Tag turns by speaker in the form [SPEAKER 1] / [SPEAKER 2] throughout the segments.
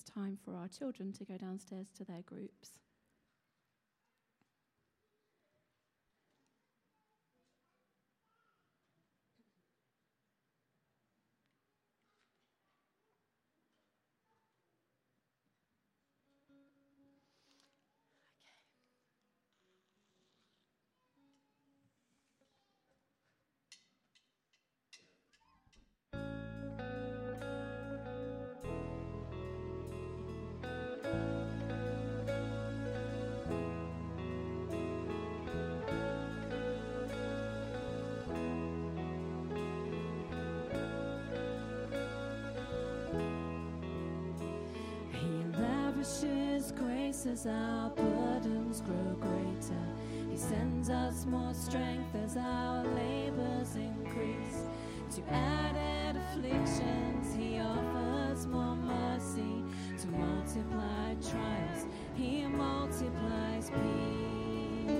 [SPEAKER 1] it's time for our children to go downstairs to their groups. As our burdens grow greater. He sends us more strength as our labors increase. To added afflictions, He offers more mercy. To multiply trials, He multiplies peace.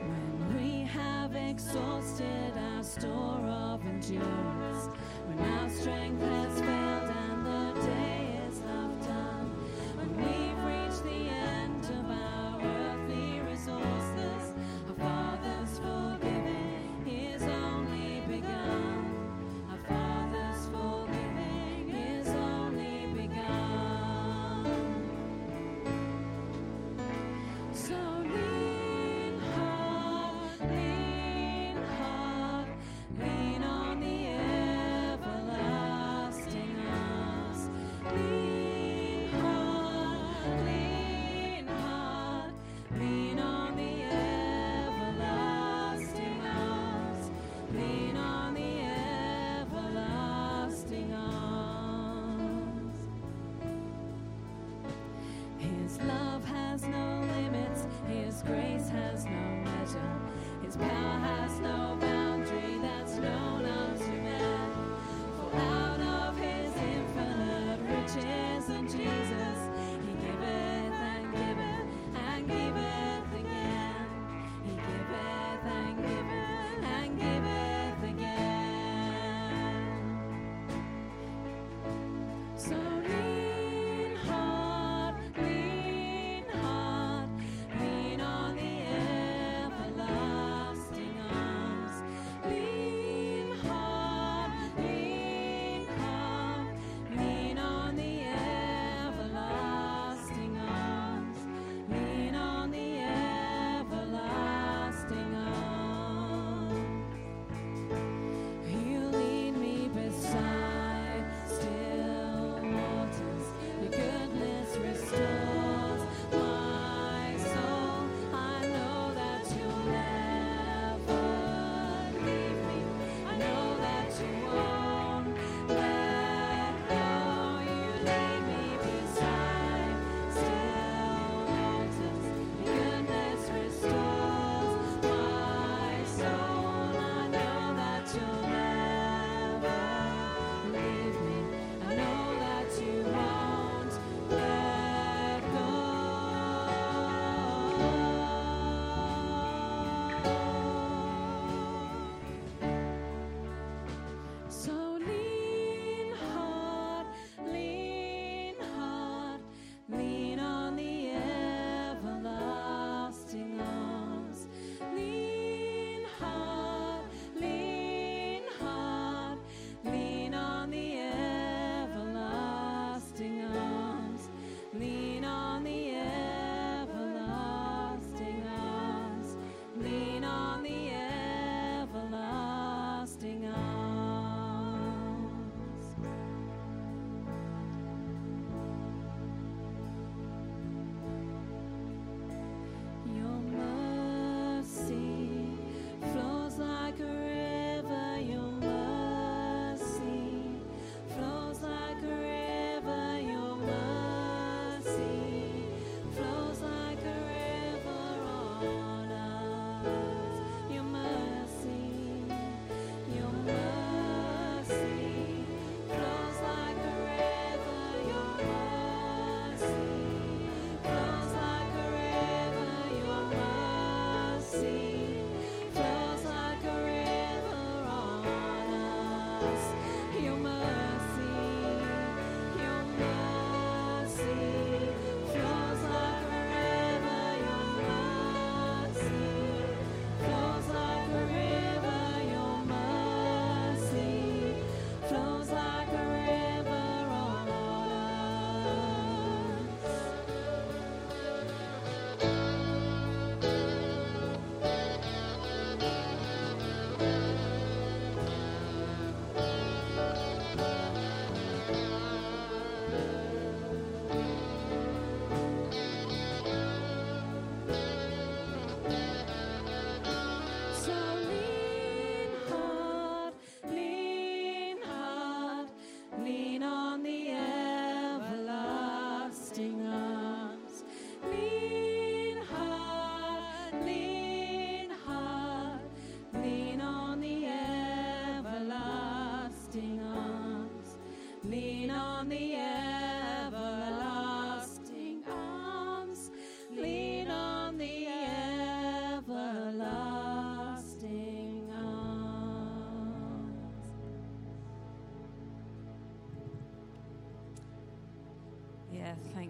[SPEAKER 1] When we have exhausted our store of endurance, when our strength has failed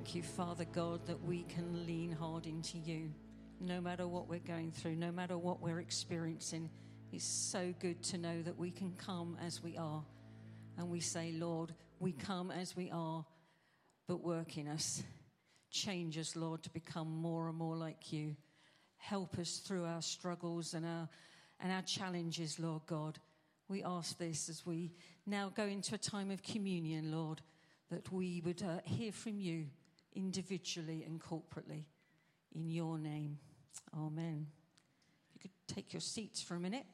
[SPEAKER 2] thank you, Father God, that we can lean hard into you no matter what we're going through, no matter what we're experiencing. It's so good to know that we can come as we are. And we say, Lord, we come as we are, but work in us. Change us, Lord, to become more and more like you. Help us through our struggles and our, and our challenges, Lord God. We ask this as we now go into a time of communion, Lord, that we would uh, hear from you individually and corporately. In your name, amen. If you could take your seats for a minute.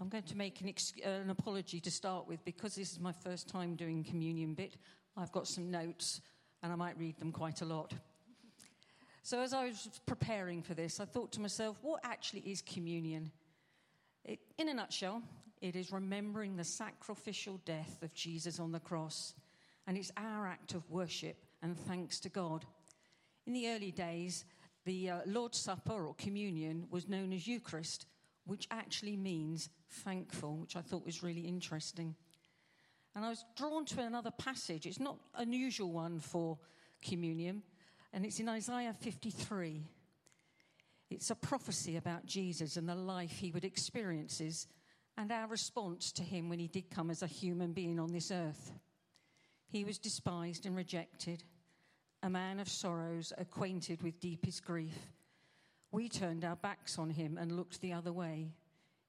[SPEAKER 2] I'm going to make an, ex- an, apology to start with because this is my first time doing communion bit. I've got some notes and I might read them quite a lot. So, as I was preparing for this, I thought to myself, what actually is communion? It, in a nutshell, it is remembering the sacrificial death of Jesus on the cross, and it's our act of worship and thanks to God. In the early days, the uh, Lord's Supper or communion was known as Eucharist, which actually means thankful, which I thought was really interesting. And I was drawn to another passage. It's not an unusual one for communion, and it's in Isaiah 53. It's a prophecy about Jesus and the life he would experience and our response to him when he did come as a human being on this earth. He was despised and rejected, a man of sorrows, acquainted with deepest grief. We turned our backs on him and looked the other way.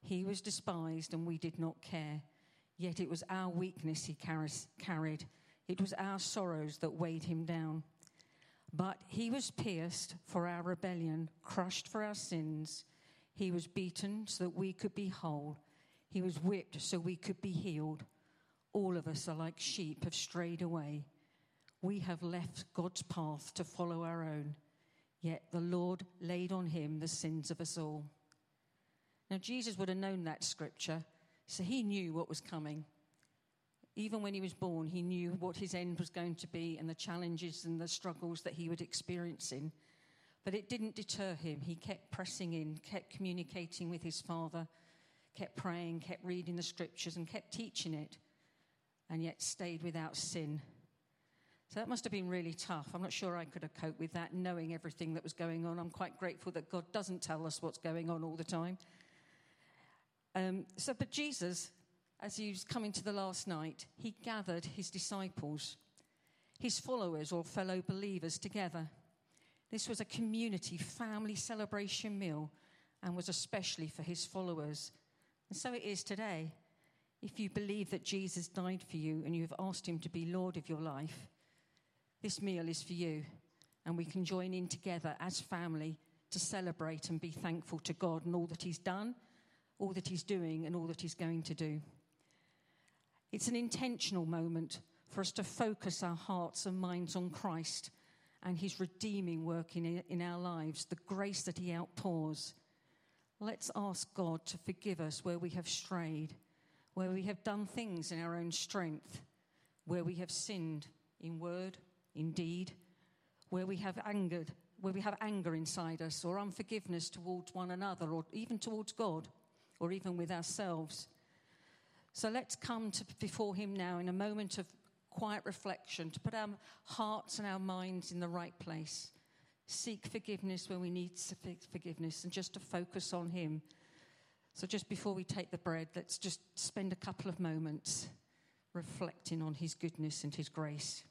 [SPEAKER 2] He was despised and we did not care. Yet it was our weakness he carried. It was our sorrows that weighed him down. But he was pierced for our rebellion, crushed for our sins. He was beaten so that we could be whole. He was whipped so we could be healed. All of us are like sheep have strayed away. We have left God's path to follow our own. Yet the Lord laid on him the sins of us all. Now, Jesus would have known that scripture, so he knew what was coming. Even when he was born, he knew what his end was going to be and the challenges and the struggles that he would experience in. But it didn't deter him. He kept pressing in, kept communicating with his father, kept praying, kept reading the scriptures, and kept teaching it, and yet stayed without sin. So that must have been really tough. I'm not sure I could have coped with that, knowing everything that was going on. I'm quite grateful that God doesn't tell us what's going on all the time. Um, so, but Jesus, as he was coming to the last night, he gathered his disciples, his followers or fellow believers together. This was a community family celebration meal and was especially for his followers. And so it is today. If you believe that Jesus died for you and you have asked him to be Lord of your life, this meal is for you, and we can join in together as family to celebrate and be thankful to God and all that He's done, all that He's doing, and all that He's going to do. It's an intentional moment for us to focus our hearts and minds on Christ and His redeeming work in, in our lives, the grace that He outpours. Let's ask God to forgive us where we have strayed, where we have done things in our own strength, where we have sinned in word, in deed, where we have angered, where we have anger inside us, or unforgiveness towards one another, or even towards God, or even with ourselves. So let's come to before Him now in a moment of quiet reflection to put our hearts and our minds in the right place. Seek forgiveness when we need forgiveness, and just to focus on Him. So, just before we take the bread, let's just spend a couple of moments reflecting on His goodness and His grace.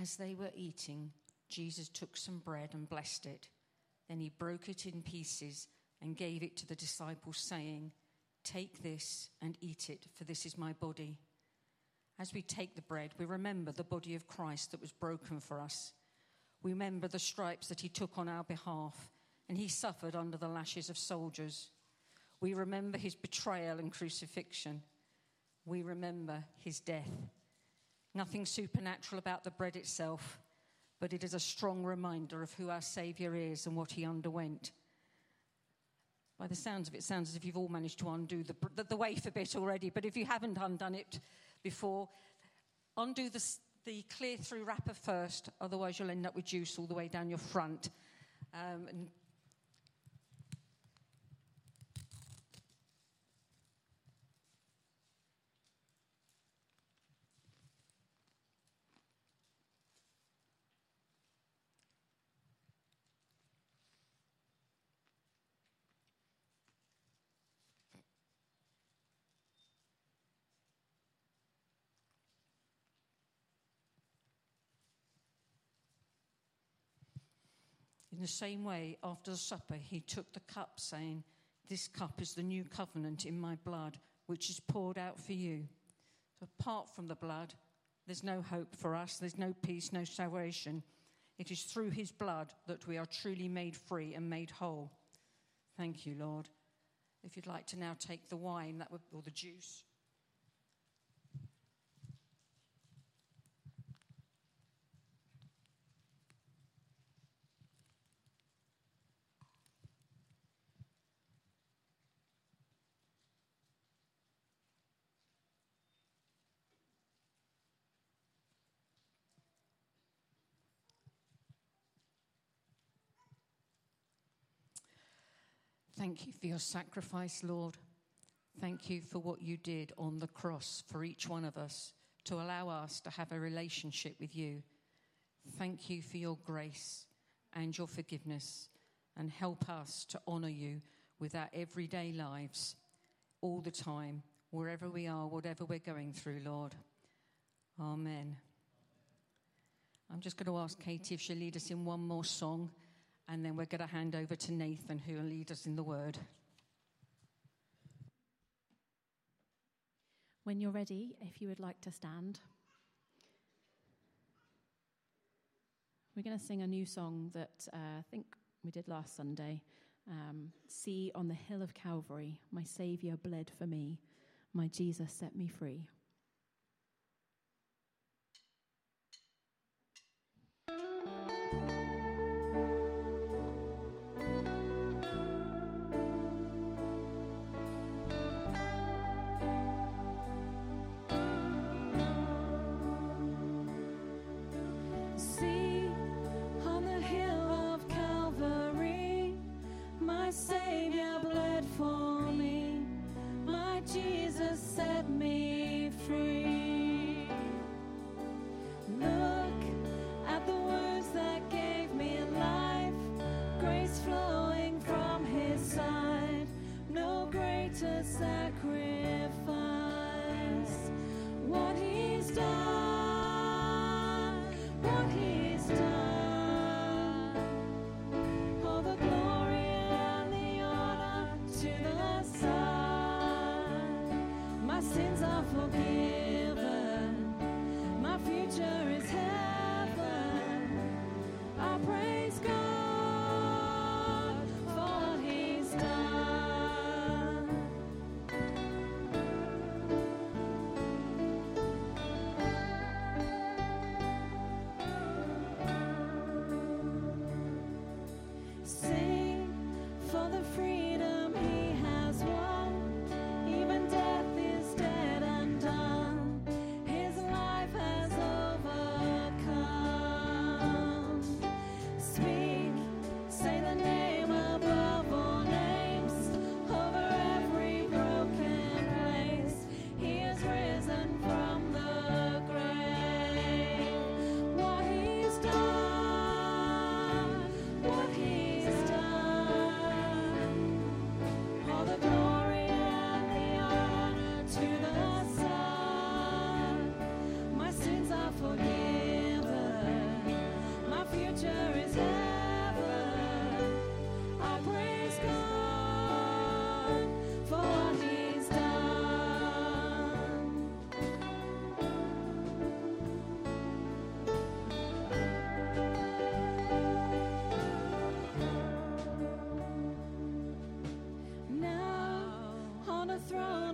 [SPEAKER 2] As they were eating, Jesus took some bread and blessed it. Then he broke it in pieces and gave it to the disciples, saying, Take this and eat it, for this is my body. As we take the bread, we remember the body of Christ that was broken for us. We remember the stripes that he took on our behalf, and he suffered under the lashes of soldiers. We remember his betrayal and crucifixion. We remember his death. Nothing supernatural about the bread itself, but it is a strong reminder of who our Saviour is and what he underwent. By the sounds of it, it sounds as if you've all managed to undo the, the, the wafer bit already, but if you haven't undone it before, undo the, the clear through wrapper first, otherwise, you'll end up with juice all the way down your front. Um, and In the same way, after the supper, he took the cup, saying, This cup is the new covenant in my blood, which is poured out for you. So apart from the blood, there's no hope for us, there's no peace, no salvation. It is through his blood that we are truly made free and made whole. Thank you, Lord. If you'd like to now take the wine that would, or the juice. Thank you for your sacrifice, Lord. Thank you for what you did on the cross for each one of us to allow us to have a relationship with you. Thank you for your grace and your forgiveness and help us to honor you with our everyday lives all the time, wherever we are, whatever we're going through, Lord. Amen. I'm just going to ask Katie if she'll lead us in one more song. And then we're going to hand over to Nathan, who will lead us in the word.
[SPEAKER 1] When you're ready, if you would like to stand, we're going to sing a new song that uh, I think we did last Sunday. Um, See on the hill of Calvary, my Saviour bled for me, my Jesus set me free.
[SPEAKER 3] throne.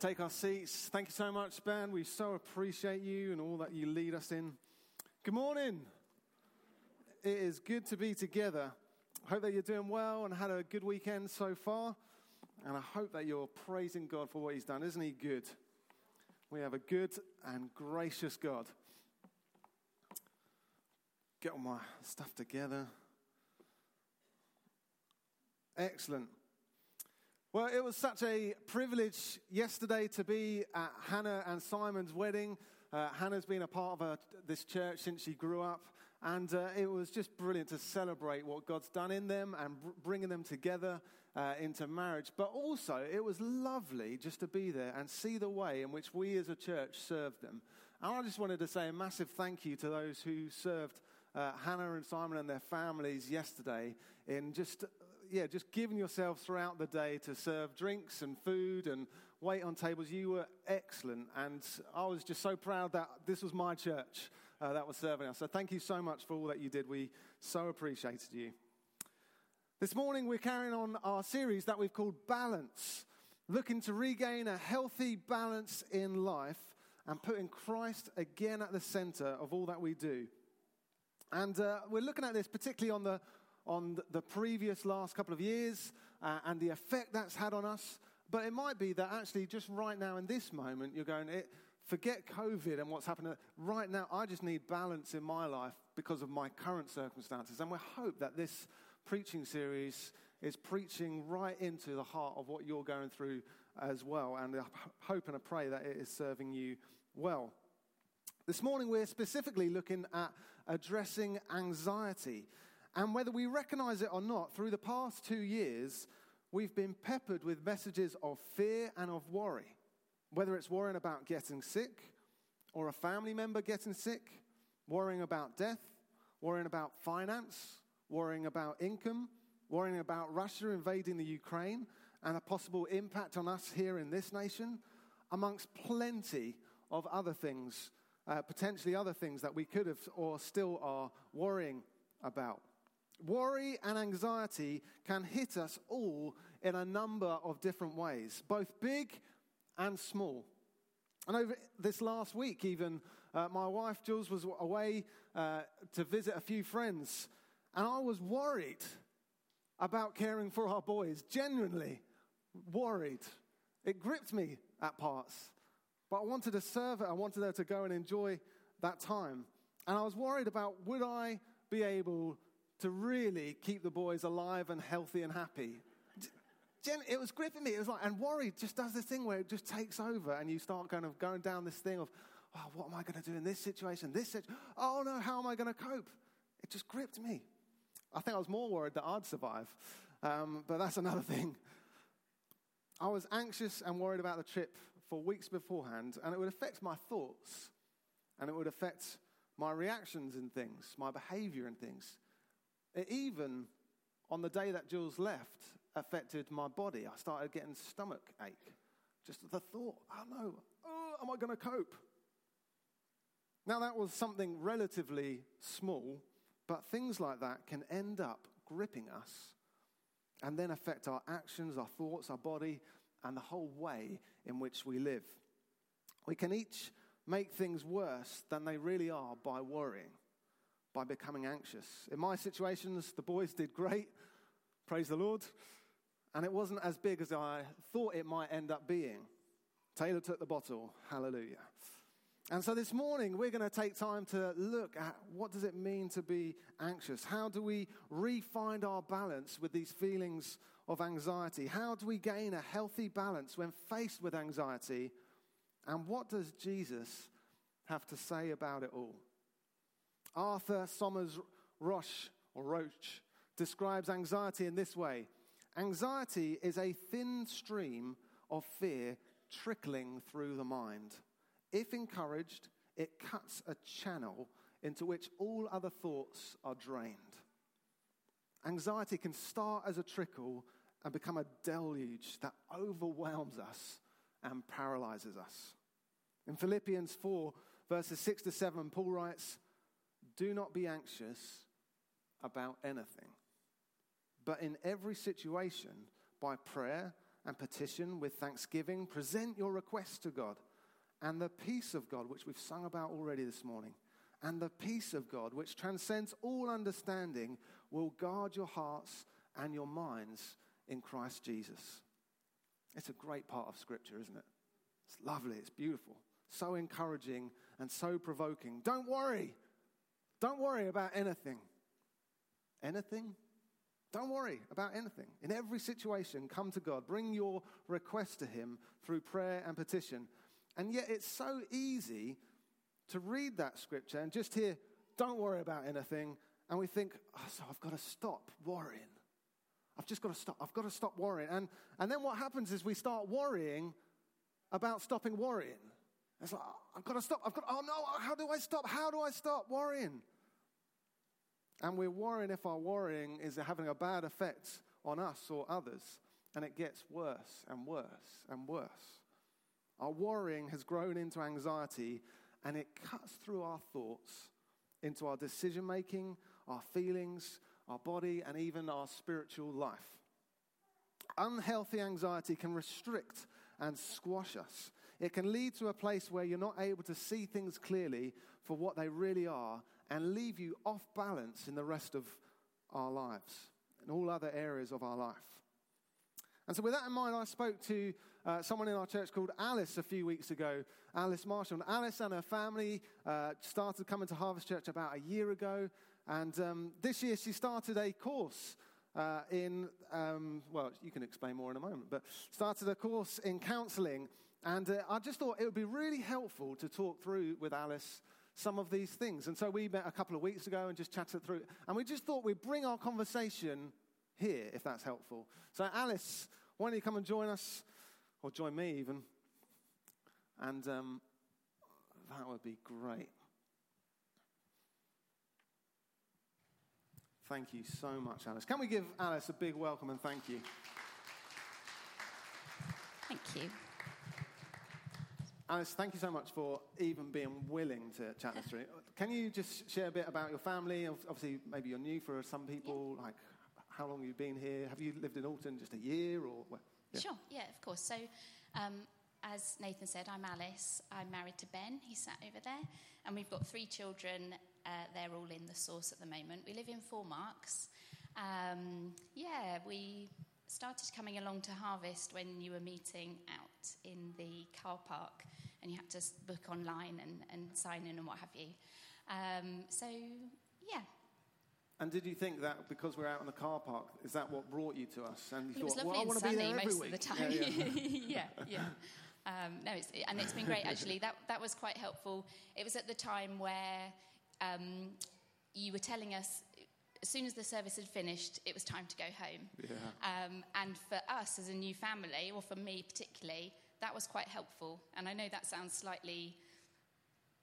[SPEAKER 3] Take our seats. Thank you so much, Ben. We so appreciate you and all that you lead us in. Good morning. It is good to be together. I hope that you're doing well and had a good weekend so far. And I hope that you're praising God for what He's done. Isn't He good? We have a good and gracious God. Get all my stuff together. Excellent. Well, it was such a privilege yesterday to be at Hannah and Simon's wedding. Uh, Hannah's been a part of a, this church since she grew up, and uh, it was just brilliant to celebrate what God's done in them and br- bringing them together uh, into marriage. But also, it was lovely just to be there and see the way in which we as a church served them. And I just wanted to say a massive thank you to those who served uh, Hannah and Simon and their families yesterday in just yeah, just giving yourselves throughout the day to serve drinks and food and wait on tables. You were excellent. And I was just so proud that this was my church uh, that was serving us. So thank you so much for all that you did. We so appreciated you. This morning, we're carrying on our series that we've called Balance, looking to regain a healthy balance in life and putting Christ again at the center of all that we do. And uh, we're looking at this particularly on the on the previous last couple of years uh, and the effect that's had on us. But it might be that actually, just right now in this moment, you're going, it, forget COVID and what's happening. Right now, I just need balance in my life because of my current circumstances. And we hope that this preaching series is preaching right into the heart of what you're going through as well. And I hope and I pray that it is serving you well. This morning, we're specifically looking at addressing anxiety. And whether we recognize it or not, through the past two years, we've been peppered with messages of fear and of worry. Whether it's worrying about getting sick, or a family member getting sick, worrying about death, worrying about finance, worrying about income, worrying about Russia invading the Ukraine and a possible impact on us here in this nation, amongst plenty of other things, uh, potentially other things that we could have or still are worrying about. Worry and anxiety can hit us all in a number of different ways, both big and small. And over this last week, even, uh, my wife Jules was away uh, to visit a few friends, and I was worried about caring for our boys, genuinely worried. It gripped me at parts, but I wanted to serve her, I wanted her to go and enjoy that time. And I was worried about would I be able to really keep the boys alive and healthy and happy. Jen, it was gripping me. It was like, and worry just does this thing where it just takes over, and you start kind of going down this thing of, oh, what am I going to do in this situation? This situation. Oh no, how am I going to cope? It just gripped me. I think I was more worried that I'd survive, um, but that's another thing. I was anxious and worried about the trip for weeks beforehand, and it would affect my thoughts, and it would affect my reactions in things, my behavior in things. It even, on the day that Jules left, affected my body. I started getting stomach ache. Just the thought, oh no, oh, am I going to cope? Now, that was something relatively small, but things like that can end up gripping us and then affect our actions, our thoughts, our body, and the whole way in which we live. We can each make things worse than they really are by worrying by becoming anxious. In my situations, the boys did great, praise the Lord, and it wasn't as big as I thought it might end up being. Taylor took the bottle, hallelujah. And so this morning we're going to take time to look at what does it mean to be anxious? How do we re-find our balance with these feelings of anxiety? How do we gain a healthy balance when faced with anxiety? And what does Jesus have to say about it all? Arthur Somers Roche, or Roche, describes anxiety in this way Anxiety is a thin stream of fear trickling through the mind. If encouraged, it cuts a channel into which all other thoughts are drained. Anxiety can start as a trickle and become a deluge that overwhelms us and paralyzes us. In Philippians 4, verses 6 to 7, Paul writes, do not be anxious about anything, but in every situation, by prayer and petition with thanksgiving. Present your requests to God. And the peace of God, which we've sung about already this morning, and the peace of God, which transcends all understanding, will guard your hearts and your minds in Christ Jesus. It's a great part of Scripture, isn't it? It's lovely, it's beautiful, so encouraging and so provoking. Don't worry. Don't worry about anything. Anything? Don't worry about anything. In every situation, come to God. Bring your request to Him through prayer and petition. And yet, it's so easy to read that scripture and just hear, don't worry about anything. And we think, oh, so I've got to stop worrying. I've just got to stop. I've got to stop worrying. And, and then what happens is we start worrying about stopping worrying. It's like, I've got to stop. I've got, oh no, how do I stop? How do I stop worrying? And we're worrying if our worrying is having a bad effect on us or others. And it gets worse and worse and worse. Our worrying has grown into anxiety and it cuts through our thoughts into our decision making, our feelings, our body, and even our spiritual life. Unhealthy anxiety can restrict and squash us. It can lead to a place where you're not able to see things clearly for what they really are and leave you off balance in the rest of our lives, in all other areas of our life. And so, with that in mind, I spoke to uh, someone in our church called Alice a few weeks ago, Alice Marshall. And Alice and her family uh, started coming to Harvest Church about a year ago. And um, this year, she started a course uh, in, um, well, you can explain more in a moment, but started a course in counseling. And uh, I just thought it would be really helpful to talk through with Alice some of these things. And so we met a couple of weeks ago and just chatted through. And we just thought we'd bring our conversation here, if that's helpful. So, Alice, why don't you come and join us, or join me even? And um, that would be great. Thank you so much, Alice. Can we give Alice a big welcome and thank you?
[SPEAKER 4] Thank you.
[SPEAKER 3] Alice, thank you so much for even being willing to chat us through. Can you just share a bit about your family? Obviously, maybe you're new for some people. Yeah. Like, how long you've you been here? Have you lived in Alton just a year or? Well,
[SPEAKER 4] yeah. Sure. Yeah, of course. So, um, as Nathan said, I'm Alice. I'm married to Ben. He's sat over there, and we've got three children. Uh, they're all in the source at the moment. We live in Four Marks. Um, yeah, we started coming along to Harvest when you were meeting out in the car park and you had to book online and, and sign in and what have you. Um, so, yeah.
[SPEAKER 3] And did you think that because we're out in the car park, is that what brought you to us?
[SPEAKER 4] And
[SPEAKER 3] you
[SPEAKER 4] it
[SPEAKER 3] thought,
[SPEAKER 4] was lovely
[SPEAKER 3] well,
[SPEAKER 4] and sunny most
[SPEAKER 3] week.
[SPEAKER 4] of the time.
[SPEAKER 3] Yeah,
[SPEAKER 4] yeah, yeah. yeah. Um, no, it's, and it's been great actually. That that was quite helpful. It was at the time where um, you were telling us as soon as the service had finished, it was time to go home.
[SPEAKER 3] Yeah.
[SPEAKER 4] Um, and for us as a new family, or for me particularly, that was quite helpful. And I know that sounds slightly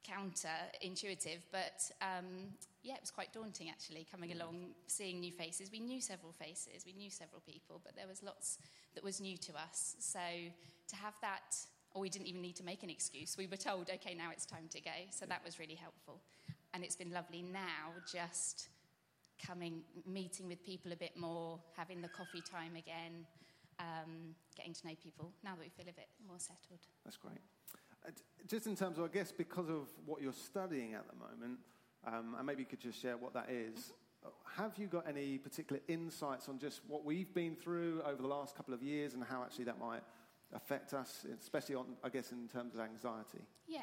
[SPEAKER 4] counterintuitive, but um, yeah, it was quite daunting actually coming along, seeing new faces. We knew several faces, we knew several people, but there was lots that was new to us. So to have that, or we didn't even need to make an excuse. We were told, okay, now it's time to go. So that was really helpful. And it's been lovely now just coming, meeting with people a bit more, having the coffee time again, um, getting to know people now that we feel a bit more settled.
[SPEAKER 3] That's great. Uh, just in terms of, I guess, because of what you're studying at the moment, um, and maybe you could just share what that is. Mm-hmm. Have you got any particular insights on just what we've been through over the last couple of years and how actually that might affect us, especially on, I guess, in terms of anxiety?
[SPEAKER 4] Yeah.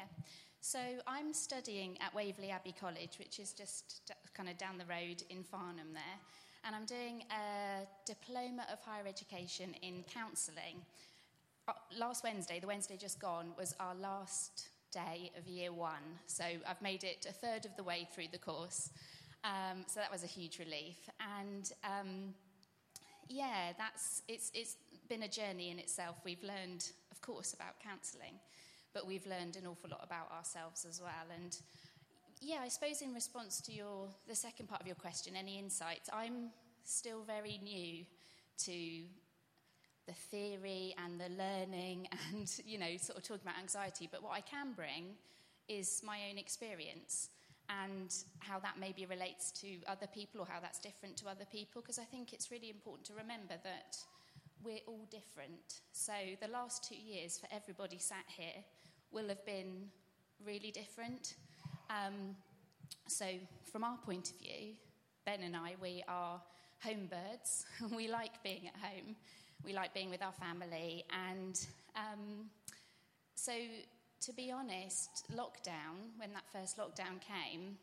[SPEAKER 4] So I'm studying at Waverley Abbey College, which is just kind of down the road in Farnham there and I'm doing a diploma of higher education in counselling. Uh, last Wednesday, the Wednesday just gone, was our last day of year one. So I've made it a third of the way through the course. Um, so that was a huge relief. And um, yeah, that's, it's, it's been a journey in itself. We've learned, of course, about counselling, but we've learned an awful lot about ourselves as well. And yeah, I suppose in response to your the second part of your question, any insights? I'm still very new to the theory and the learning and you know sort of talking about anxiety but what i can bring is my own experience and how that maybe relates to other people or how that's different to other people because i think it's really important to remember that we're all different. So the last two years for everybody sat here will have been really different. Um, so, from our point of view, Ben and I, we are home birds. we like being at home. We like being with our family. And um, so, to be honest, lockdown, when that first lockdown came,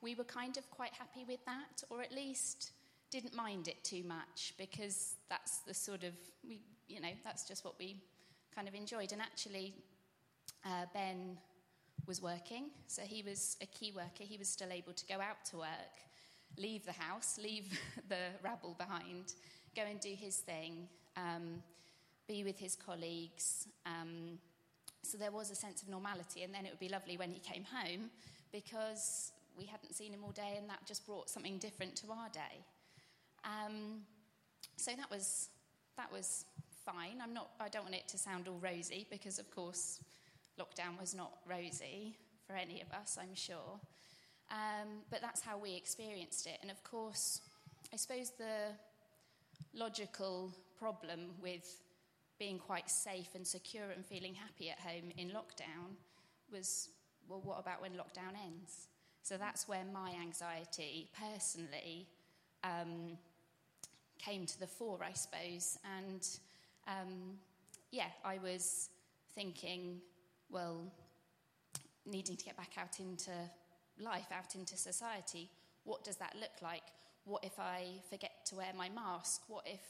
[SPEAKER 4] we were kind of quite happy with that, or at least didn't mind it too much because that's the sort of, we, you know, that's just what we kind of enjoyed. And actually, uh, Ben was working, so he was a key worker. He was still able to go out to work, leave the house, leave the rabble behind, go and do his thing, um, be with his colleagues. Um, so there was a sense of normality, and then it would be lovely when he came home because we hadn't seen him all day, and that just brought something different to our day. Um, so that was that was fine. I'm not. I don't want it to sound all rosy because, of course, lockdown was not rosy for any of us. I'm sure. Um, but that's how we experienced it. And of course, I suppose the logical problem with being quite safe and secure and feeling happy at home in lockdown was well, what about when lockdown ends? So that's where my anxiety personally um, came to the fore, I suppose. And um, yeah, I was thinking, well, needing to get back out into life, out into society, what does that look like? What if I forget to wear my mask? What if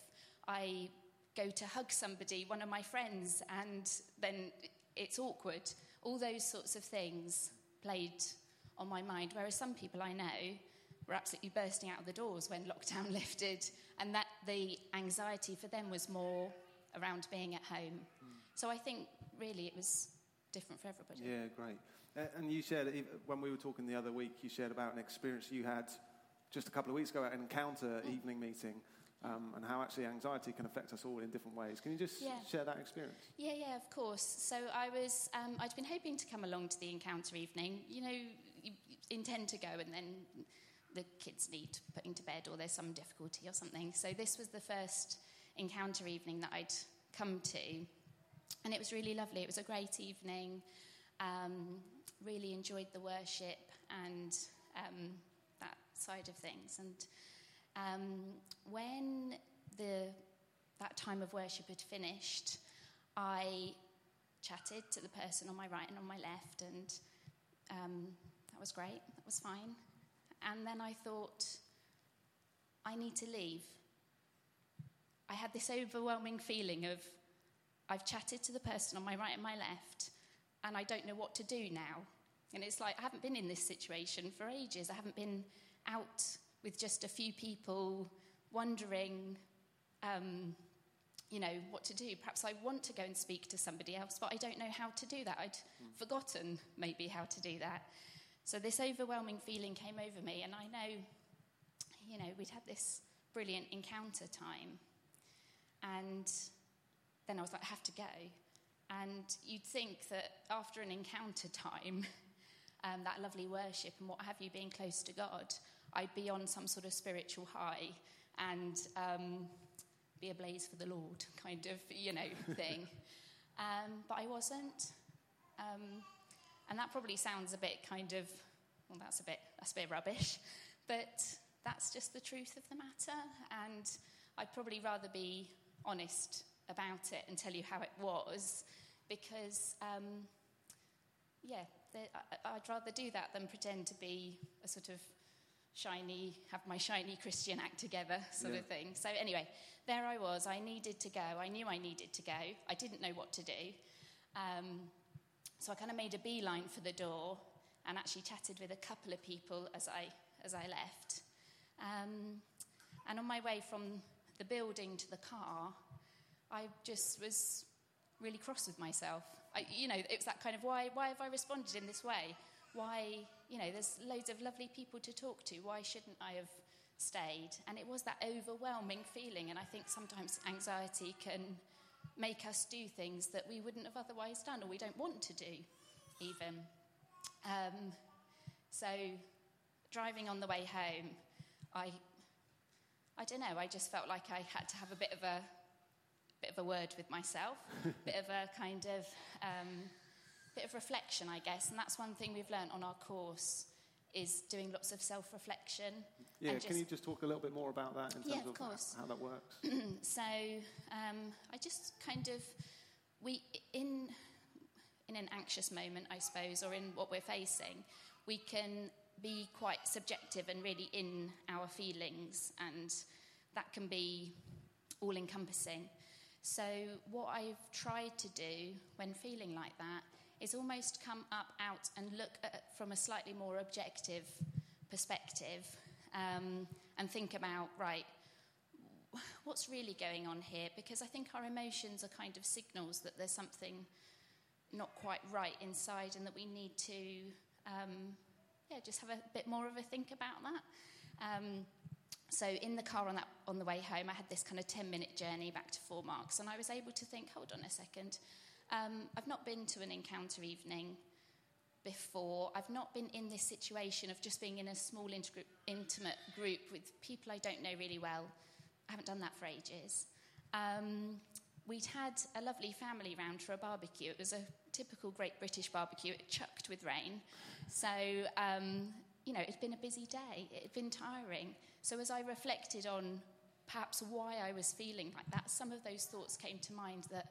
[SPEAKER 4] I go to hug somebody, one of my friends, and then it's awkward? All those sorts of things played on my mind. Whereas some people I know were absolutely bursting out of the doors when lockdown lifted, and that the anxiety for them was more around being at home. Mm. So I think really it was different for everybody.
[SPEAKER 3] Yeah, great. Uh, and you shared, when we were talking the other week, you shared about an experience you had just a couple of weeks ago at an encounter mm. evening meeting. Um, and how actually anxiety can affect us all in different ways. Can you just yeah. share that experience?
[SPEAKER 4] Yeah, yeah, of course. So I was, um, I'd been hoping to come along to the encounter evening. You know, you intend to go and then the kids need putting to bed or there's some difficulty or something. So this was the first encounter evening that I'd come to. And it was really lovely. It was a great evening. Um, really enjoyed the worship and um, that side of things. And um, when the, that time of worship had finished, I chatted to the person on my right and on my left, and um, that was great. That was fine. And then I thought, I need to leave. I had this overwhelming feeling of, I've chatted to the person on my right and my left, and I don't know what to do now. And it's like, I haven't been in this situation for ages. I haven't been out with just a few people wondering, um, you know, what to do. Perhaps I want to go and speak to somebody else, but I don't know how to do that. I'd mm. forgotten maybe how to do that. So this overwhelming feeling came over me, and I know, you know, we'd had this brilliant encounter time. And then I was like, I have to go. And you'd think that after an encounter time, um, that lovely worship and what have you, being close to God, I'd be on some sort of spiritual high and um, be ablaze for the Lord, kind of, you know, thing. um, but I wasn't. Um, and that probably sounds a bit kind of, well, that's a bit, that's a bit rubbish. But that's just the truth of the matter. And I'd probably rather be honest about it and tell you how it was because, um, yeah, I'd rather do that than pretend to be a sort of shiny, have my shiny Christian act together sort yeah. of thing. So, anyway, there I was. I needed to go. I knew I needed to go. I didn't know what to do. Um, so I kind of made a beeline for the door and actually chatted with a couple of people as I, as I left. Um, and on my way from the building to the car, I just was really cross with myself. I, you know, it was that kind of why, why have I responded in this way? Why, you know, there's loads of lovely people to talk to. Why shouldn't I have stayed? And it was that overwhelming feeling. And I think sometimes anxiety can make us do things that we wouldn't have otherwise done or we don't want to do, even. Um, so, driving on the way home, I, I don't know, I just felt like I had to have a bit of a bit of a word with myself, bit of a kind of um, bit of reflection, I guess. And that's one thing we've learned on our course is doing lots of self-reflection.
[SPEAKER 3] Yeah,
[SPEAKER 4] and
[SPEAKER 3] can you just talk a little bit more about that in terms
[SPEAKER 4] Yeah, of
[SPEAKER 3] of,
[SPEAKER 4] course.
[SPEAKER 3] how that works?
[SPEAKER 4] so um, I just kind of we in in an anxious moment, I suppose, or in what we're facing, we can be quite subjective and really in our feelings, and that can be all encompassing. So what I've tried to do when feeling like that is almost come up out and look at from a slightly more objective perspective um, and think about right what's really going on here? Because I think our emotions are kind of signals that there's something not quite right inside and that we need to um, yeah just have a bit more of a think about that. Um, so in the car on that on the way home I had this kind of 10 minute journey back to Four Marks and I was able to think hold on a second um, I've not been to an encounter evening before. I've not been in this situation of just being in a small intergroup, intimate group with people I don't know really well. I haven't done that for ages. Um, we'd had a lovely family round for a barbecue. It was a typical Great British barbecue. It chucked with rain. So, um, you know, it'd been a busy day. It had been tiring. So, as I reflected on perhaps why I was feeling like that, some of those thoughts came to mind that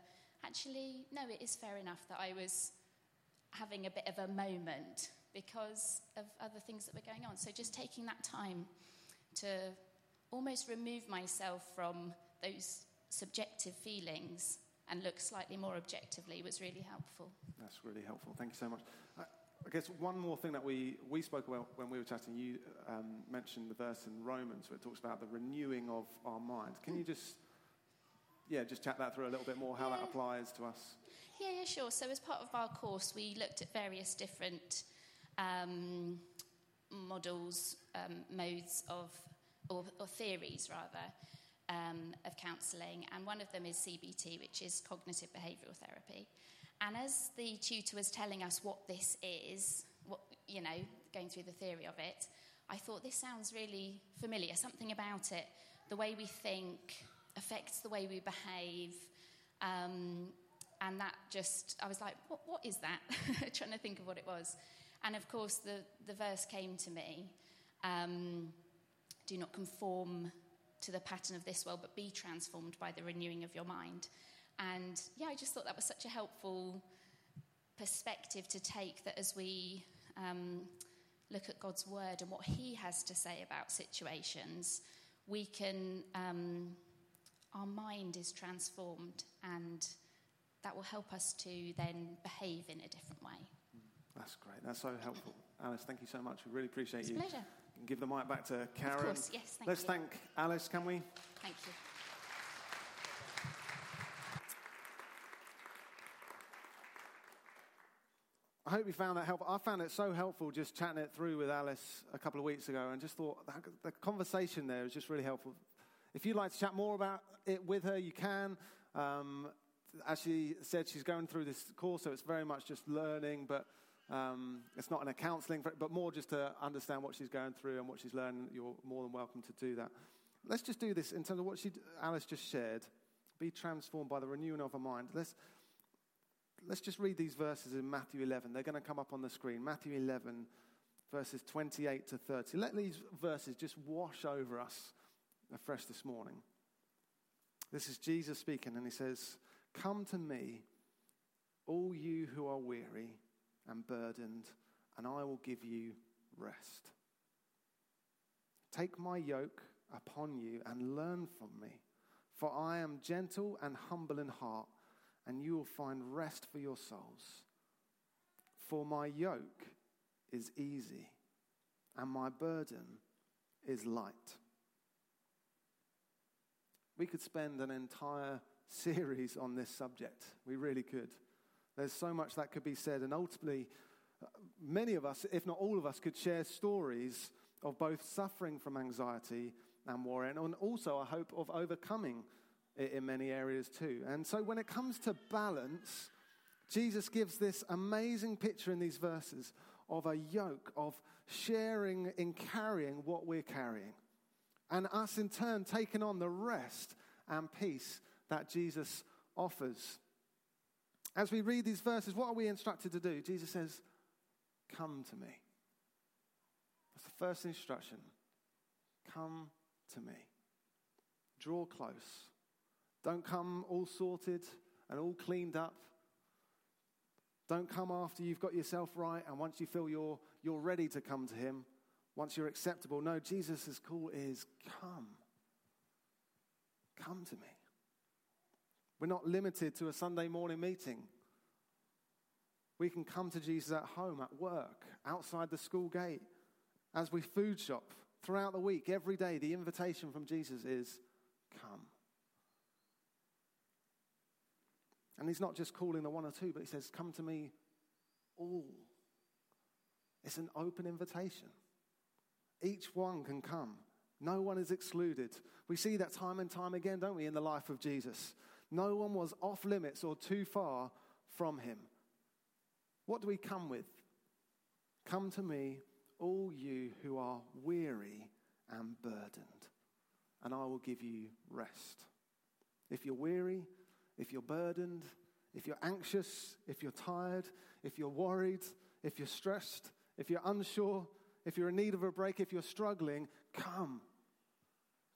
[SPEAKER 4] actually, no, it is fair enough that I was having a bit of a moment because of other things that were going on. So just taking that time to almost remove myself from those subjective feelings and look slightly more objectively was really helpful.
[SPEAKER 3] That's really helpful. Thank you so much. I, guess one more thing that we, we spoke about when we were chatting, you um, mentioned the verse in Romans where it talks about the renewing of our mind. Can you just, yeah, just chat that through a little bit more, how that applies to us?
[SPEAKER 4] Yeah, yeah, sure. So, as part of our course, we looked at various different um, models, um, modes of, or, or theories rather, um, of counselling, and one of them is CBT, which is cognitive behavioural therapy. And as the tutor was telling us what this is, what you know, going through the theory of it, I thought this sounds really familiar. Something about it, the way we think, affects the way we behave. Um, and that just, I was like, what, what is that? Trying to think of what it was. And of course, the, the verse came to me um, do not conform to the pattern of this world, but be transformed by the renewing of your mind. And yeah, I just thought that was such a helpful perspective to take that as we um, look at God's word and what He has to say about situations, we can, um, our mind is transformed and that will help us to then behave in a different way.
[SPEAKER 3] That's great. That's so helpful. Alice, thank you so much. We really appreciate
[SPEAKER 4] It's a
[SPEAKER 3] you.
[SPEAKER 4] pleasure.
[SPEAKER 3] Give the mic back to Karen.
[SPEAKER 4] Of course, yes, thank
[SPEAKER 3] Let's
[SPEAKER 4] you.
[SPEAKER 3] thank Alice, can we?
[SPEAKER 4] Thank you.
[SPEAKER 3] I hope you found that helpful. I found it so helpful just chatting it through with Alice a couple of weeks ago and just thought the conversation there was just really helpful. If you'd like to chat more about it with her, you can. Um, as she said, she's going through this course, so it's very much just learning, but um, it's not in a counselling, but more just to understand what she's going through and what she's learning. You're more than welcome to do that. Let's just do this in terms of what she, Alice just shared. Be transformed by the renewing of her mind. Let's, let's just read these verses in Matthew 11. They're going to come up on the screen. Matthew 11, verses 28 to 30. Let these verses just wash over us afresh this morning. This is Jesus speaking, and he says, Come to me, all you who are weary and burdened, and I will give you rest. Take my yoke upon you and learn from me, for I am gentle and humble in heart, and you will find rest for your souls. For my yoke is easy, and my burden is light. We could spend an entire series on this subject. We really could. There's so much that could be said, and ultimately, uh, many of us, if not all of us, could share stories of both suffering from anxiety and worry, and also a hope of overcoming it in many areas too. And so, when it comes to balance, Jesus gives this amazing picture in these verses of a yoke, of sharing in carrying what we're carrying, and us in turn taking on the rest and peace that Jesus offers. As we read these verses, what are we instructed to do? Jesus says, Come to me. That's the first instruction. Come to me. Draw close. Don't come all sorted and all cleaned up. Don't come after you've got yourself right and once you feel you're, you're ready to come to Him, once you're acceptable. No, Jesus' call is come. Come to me. We're not limited to a Sunday morning meeting. We can come to Jesus at home, at work, outside the school gate, as we food shop, throughout the week, every day. The invitation from Jesus is come. And he's not just calling the one or two, but he says, Come to me all. It's an open invitation. Each one can come. No one is excluded. We see that time and time again, don't we, in the life of Jesus? No one was off limits or too far from him. What do we come with? Come to me, all you who are weary and burdened, and I will give you rest. If you're weary, if you're burdened, if you're anxious, if you're tired, if you're worried, if you're stressed, if you're unsure, if you're in need of a break, if you're struggling, come.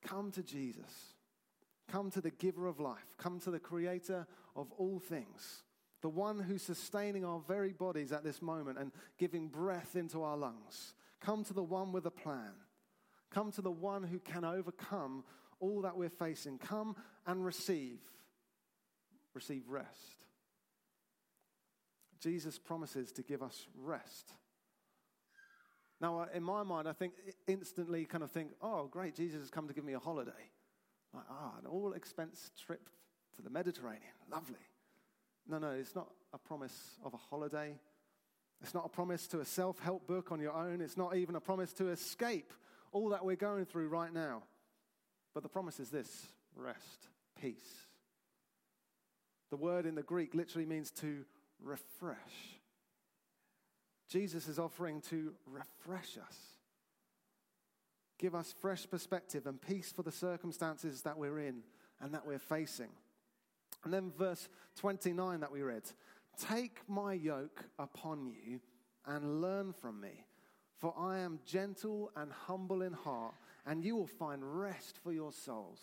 [SPEAKER 3] Come to Jesus. Come to the giver of life. Come to the creator of all things. The one who's sustaining our very bodies at this moment and giving breath into our lungs. Come to the one with a plan. Come to the one who can overcome all that we're facing. Come and receive. Receive rest. Jesus promises to give us rest. Now, uh, in my mind, I think instantly kind of think, oh, great, Jesus has come to give me a holiday. Like, ah, an all expense trip to the Mediterranean. Lovely. No, no, it's not a promise of a holiday. It's not a promise to a self help book on your own. It's not even a promise to escape all that we're going through right now. But the promise is this rest, peace. The word in the Greek literally means to refresh. Jesus is offering to refresh us, give us fresh perspective and peace for the circumstances that we're in and that we're facing. And then verse 29 that we read Take my yoke upon you and learn from me, for I am gentle and humble in heart, and you will find rest for your souls.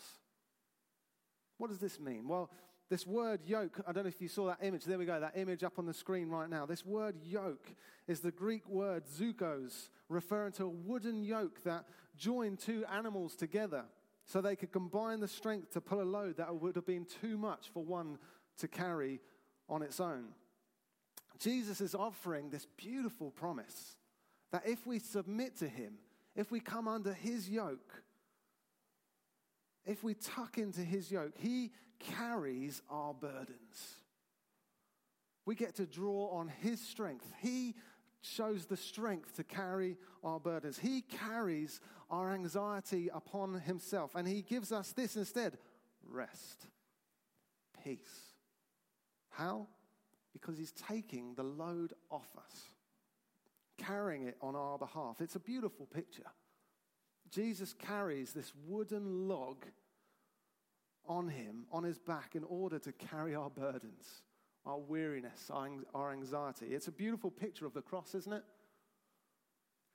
[SPEAKER 3] What does this mean? Well, this word yoke, I don't know if you saw that image. There we go, that image up on the screen right now. This word yoke is the Greek word zugos, referring to a wooden yoke that joined two animals together so they could combine the strength to pull a load that would have been too much for one to carry on its own. Jesus is offering this beautiful promise that if we submit to him, if we come under his yoke, if we tuck into his yoke, he carries our burdens. We get to draw on his strength. He shows the strength to carry our burdens. He carries our anxiety upon himself, and he gives us this instead rest, peace. How? Because he's taking the load off us, carrying it on our behalf. It's a beautiful picture. Jesus carries this wooden log on him, on his back, in order to carry our burdens our weariness, our anxiety. It's a beautiful picture of the cross, isn't it?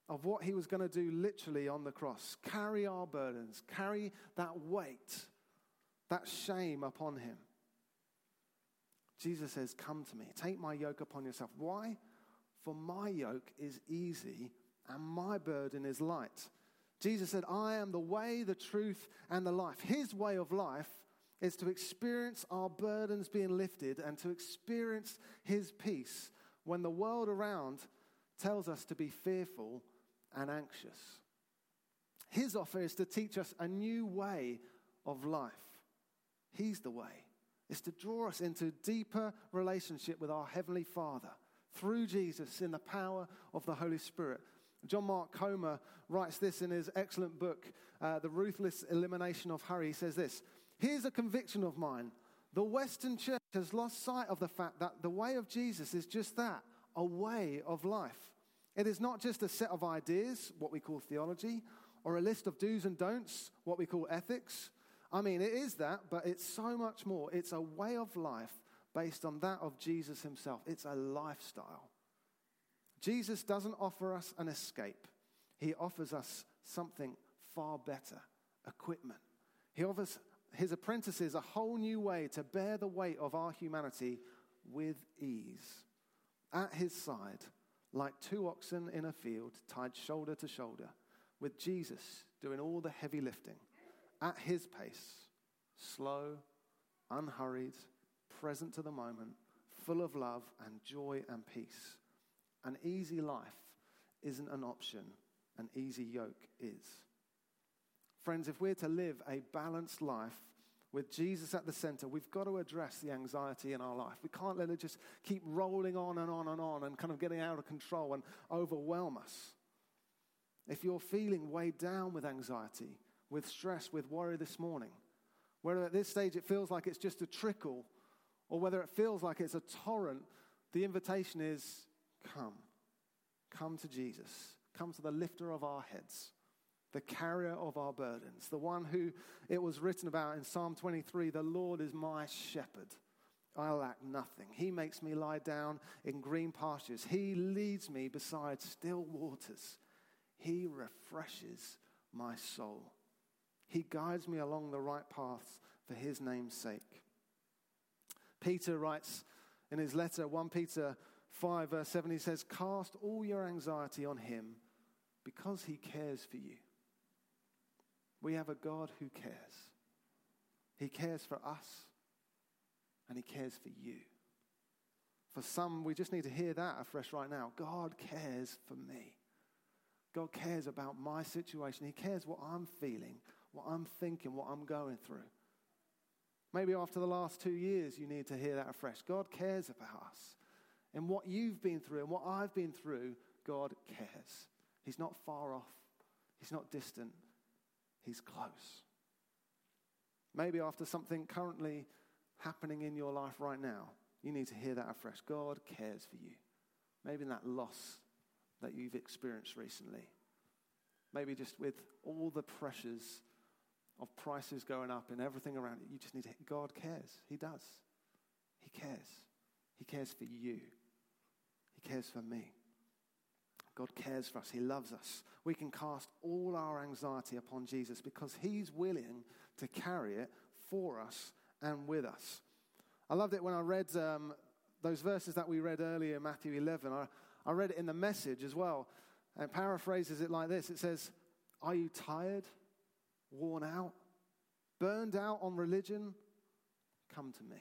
[SPEAKER 3] Of what he was going to do literally on the cross carry our burdens, carry that weight, that shame upon him. Jesus says, Come to me, take my yoke upon yourself. Why? For my yoke is easy and my burden is light. Jesus said, I am the way, the truth, and the life. His way of life is to experience our burdens being lifted and to experience His peace when the world around tells us to be fearful and anxious. His offer is to teach us a new way of life. He's the way. It's to draw us into deeper relationship with our Heavenly Father through Jesus in the power of the Holy Spirit. John Mark Comer writes this in his excellent book, uh, The Ruthless Elimination of Hurry. He says this Here's a conviction of mine. The Western church has lost sight of the fact that the way of Jesus is just that a way of life. It is not just a set of ideas, what we call theology, or a list of do's and don'ts, what we call ethics. I mean, it is that, but it's so much more. It's a way of life based on that of Jesus himself, it's a lifestyle. Jesus doesn't offer us an escape, he offers us something far better equipment. He offers his apprentices a whole new way to bear the weight of our humanity with ease. At his side, like two oxen in a field, tied shoulder to shoulder, with Jesus doing all the heavy lifting, at his pace, slow, unhurried, present to the moment, full of love and joy and peace. An easy life isn't an option, an easy yoke is. Friends, if we're to live a balanced life with Jesus at the center, we've got to address the anxiety in our life. We can't let it just keep rolling on and on and on and kind of getting out of control and overwhelm us. If you're feeling weighed down with anxiety, with stress, with worry this morning, whether at this stage it feels like it's just a trickle or whether it feels like it's a torrent, the invitation is come. Come to Jesus. Come to the lifter of our heads the carrier of our burdens, the one who it was written about in Psalm 23 the Lord is my shepherd. I lack nothing. He makes me lie down in green pastures. He leads me beside still waters. He refreshes my soul. He guides me along the right paths for his name's sake. Peter writes in his letter, 1 Peter 5, verse 7, he says, Cast all your anxiety on him because he cares for you. We have a God who cares. He cares for us and He cares for you. For some, we just need to hear that afresh right now. God cares for me. God cares about my situation. He cares what I'm feeling, what I'm thinking, what I'm going through. Maybe after the last two years, you need to hear that afresh. God cares about us. And what you've been through and what I've been through, God cares. He's not far off, He's not distant, He's close. Maybe after something currently happening in your life right now, you need to hear that afresh. God cares for you. Maybe in that loss that you've experienced recently. Maybe just with all the pressures of prices going up and everything around it, you just need to, God cares. He does. He cares. He cares for you. Cares for me. God cares for us. He loves us. We can cast all our anxiety upon Jesus because He's willing to carry it for us and with us. I loved it when I read um, those verses that we read earlier Matthew 11. I, I read it in the message as well. And paraphrases it like this It says, Are you tired, worn out, burned out on religion? Come to me.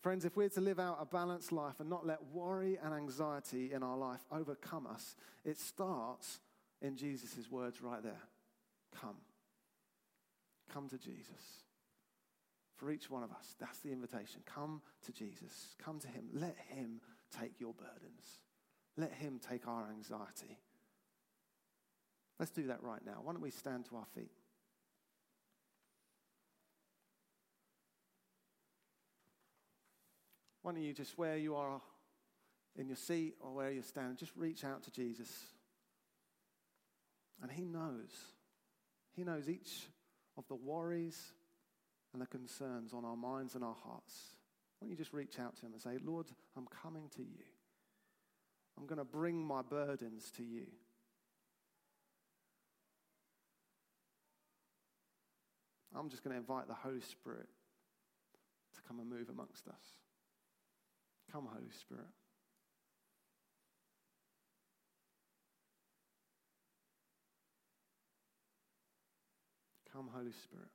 [SPEAKER 3] Friends, if we're to live out a balanced life and not let worry and anxiety in our life overcome us, it starts in Jesus' words right there come. Come to Jesus. For each one of us, that's the invitation. Come to Jesus. Come to Him. Let Him take your burdens. Let Him take our anxiety. Let's do that right now. Why don't we stand to our feet? Why don't you just where you are in your seat or where you're standing, just reach out to Jesus. And He knows. He knows each of the worries and the concerns on our minds and our hearts. Why don't you just reach out to Him and say, Lord, I'm coming to you. I'm going to bring my burdens to you. I'm just going to invite the Holy Spirit to come and move amongst us. Come, Holy Spirit. Come, Holy Spirit.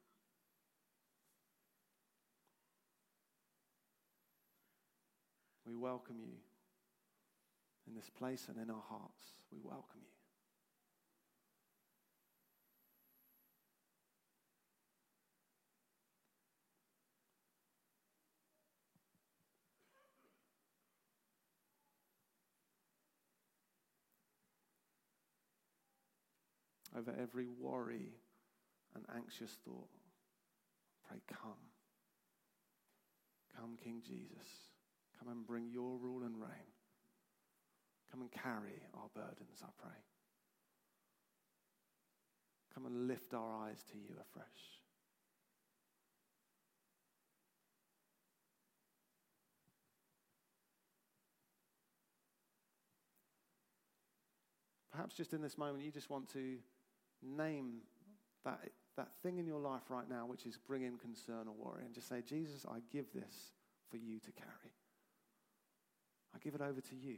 [SPEAKER 3] We welcome you in this place and in our hearts. We welcome you. Over every worry and anxious thought. Pray, come. Come, King Jesus. Come and bring your rule and reign. Come and carry our burdens, I pray. Come and lift our eyes to you afresh. Perhaps just in this moment, you just want to name that, that thing in your life right now which is bringing concern or worry and just say, Jesus, I give this for you to carry. I give it over to you.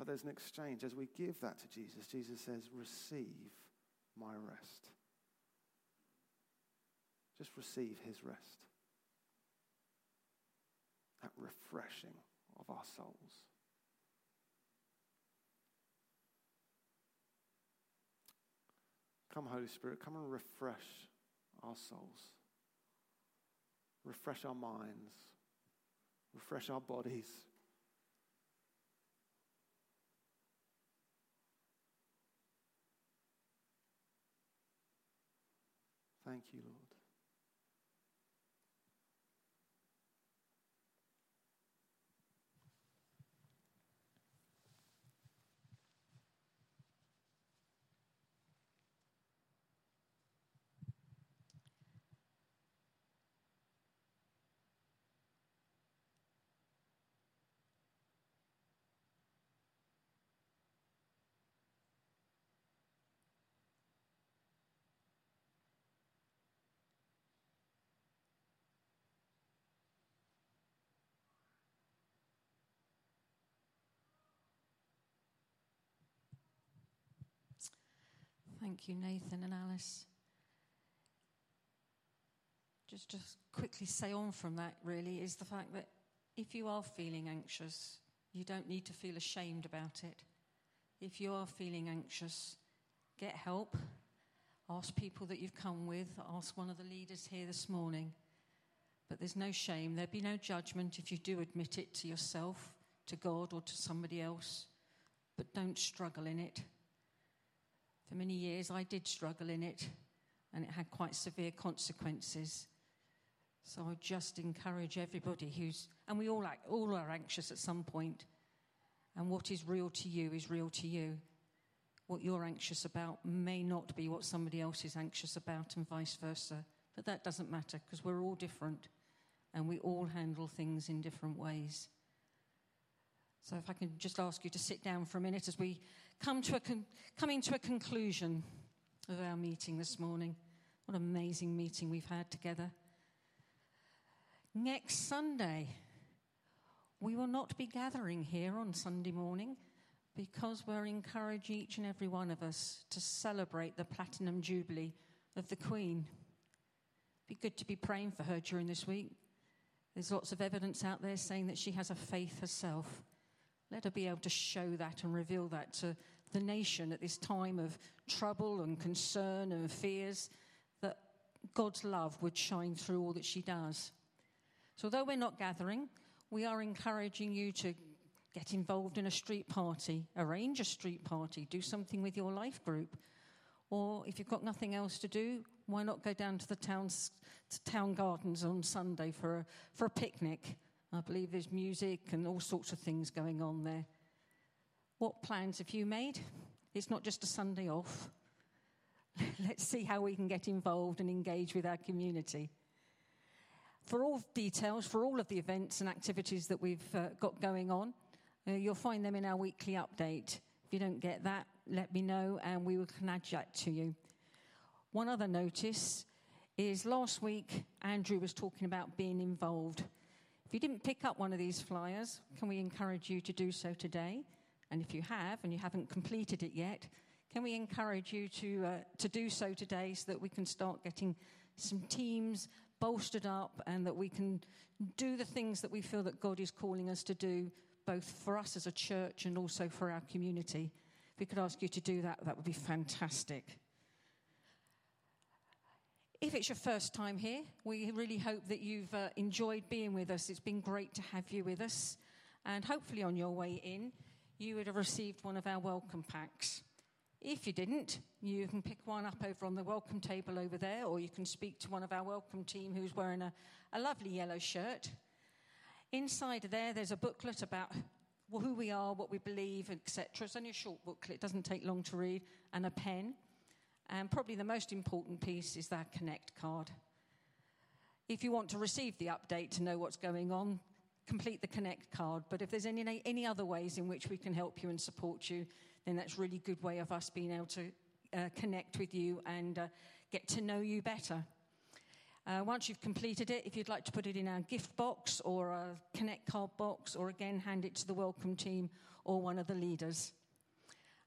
[SPEAKER 3] But there's an exchange. As we give that to Jesus, Jesus says, Receive my rest. Just receive his rest. That refreshing of our souls. Come, Holy Spirit, come and refresh our souls. Refresh our minds. Refresh our bodies. Thank you, Lord.
[SPEAKER 2] Thank you, Nathan and Alice. Just, just quickly say on from that, really, is the fact that if you are feeling anxious, you don't need to feel ashamed about it. If you are feeling anxious, get help. Ask people that you've come with. Ask one of the leaders here this morning. But there's no shame. There'd be no judgment if you do admit it to yourself, to God, or to somebody else. But don't struggle in it. For many years, I did struggle in it, and it had quite severe consequences. So I just encourage everybody who's, and we all, act, all are anxious at some point, and what is real to you is real to you. What you're anxious about may not be what somebody else is anxious about, and vice versa. But that doesn't matter because we're all different and we all handle things in different ways. So, if I can just ask you to sit down for a minute as we come to a con- coming to a conclusion of our meeting this morning. What an amazing meeting we've had together. Next Sunday, we will not be gathering here on Sunday morning because we're encouraging each and every one of us to celebrate the Platinum Jubilee of the Queen. Be good to be praying for her during this week. There's lots of evidence out there saying that she has a faith herself. Let her be able to show that and reveal that to the nation at this time of trouble and concern and fears, that God's love would shine through all that she does. So, although we're not gathering, we are encouraging you to get involved in a street party, arrange a street party, do something with your life group. Or if you've got nothing else to do, why not go down to the town's, to town gardens on Sunday for a, for a picnic? I believe there's music and all sorts of things going on there. What plans have you made? It's not just a Sunday off. Let's see how we can get involved and engage with our community. For all details, for all of the events and activities that we've uh, got going on, uh, you'll find them in our weekly update. If you don't get that, let me know and we will add that to you. One other notice is last week, Andrew was talking about being involved. If you didn't pick up one of these flyers, can we encourage you to do so today? And if you have and you haven't completed it yet, can we encourage you to, uh, to do so today so that we can start getting some teams bolstered up and that we can do the things that we feel that God is calling us to do, both for us as a church and also for our community? If we could ask you to do that, that would be fantastic. If it's your first time here, we really hope that you've uh, enjoyed being with us. It's been great to have you with us. And hopefully, on your way in, you would have received one of our welcome packs. If you didn't, you can pick one up over on the welcome table over there, or you can speak to one of our welcome team who's wearing a, a lovely yellow shirt. Inside there, there's a booklet about who we are, what we believe, etc. It's only a short booklet, it doesn't take long to read, and a pen. And probably the most important piece is that Connect card. If you want to receive the update to know what's going on, complete the Connect card. But if there's any, any other ways in which we can help you and support you, then that's a really good way of us being able to uh, connect with you and uh, get to know you better. Uh, once you've completed it, if you'd like to put it in our gift box or a Connect card box, or again hand it to the welcome team or one of the leaders.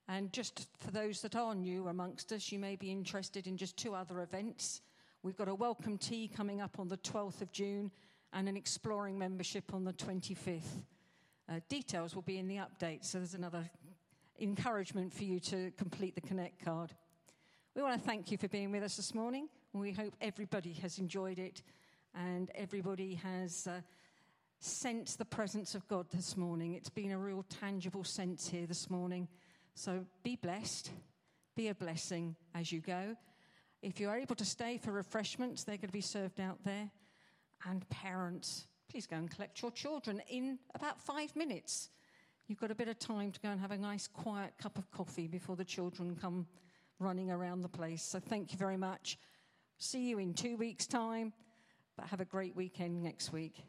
[SPEAKER 2] And just for those that are new amongst us, you may be interested in just two other events. We've got a welcome tea coming up on the 12th of June and an exploring membership on the 25th. Uh, details will be in the update, so there's another encouragement for you to complete the Connect card. We want to thank you for being with us this morning. We hope everybody has enjoyed it and everybody has uh, sensed the presence of God this morning. It's been a real tangible sense here this morning. So be blessed, be a blessing as you go. If you're able to stay for refreshments, they're going to be served out there. And parents, please go and collect your children in about five minutes. You've got a bit of time to go and have a nice, quiet cup of coffee before the children come running around the place. So thank you very much. See you in two weeks' time, but have a great weekend next week.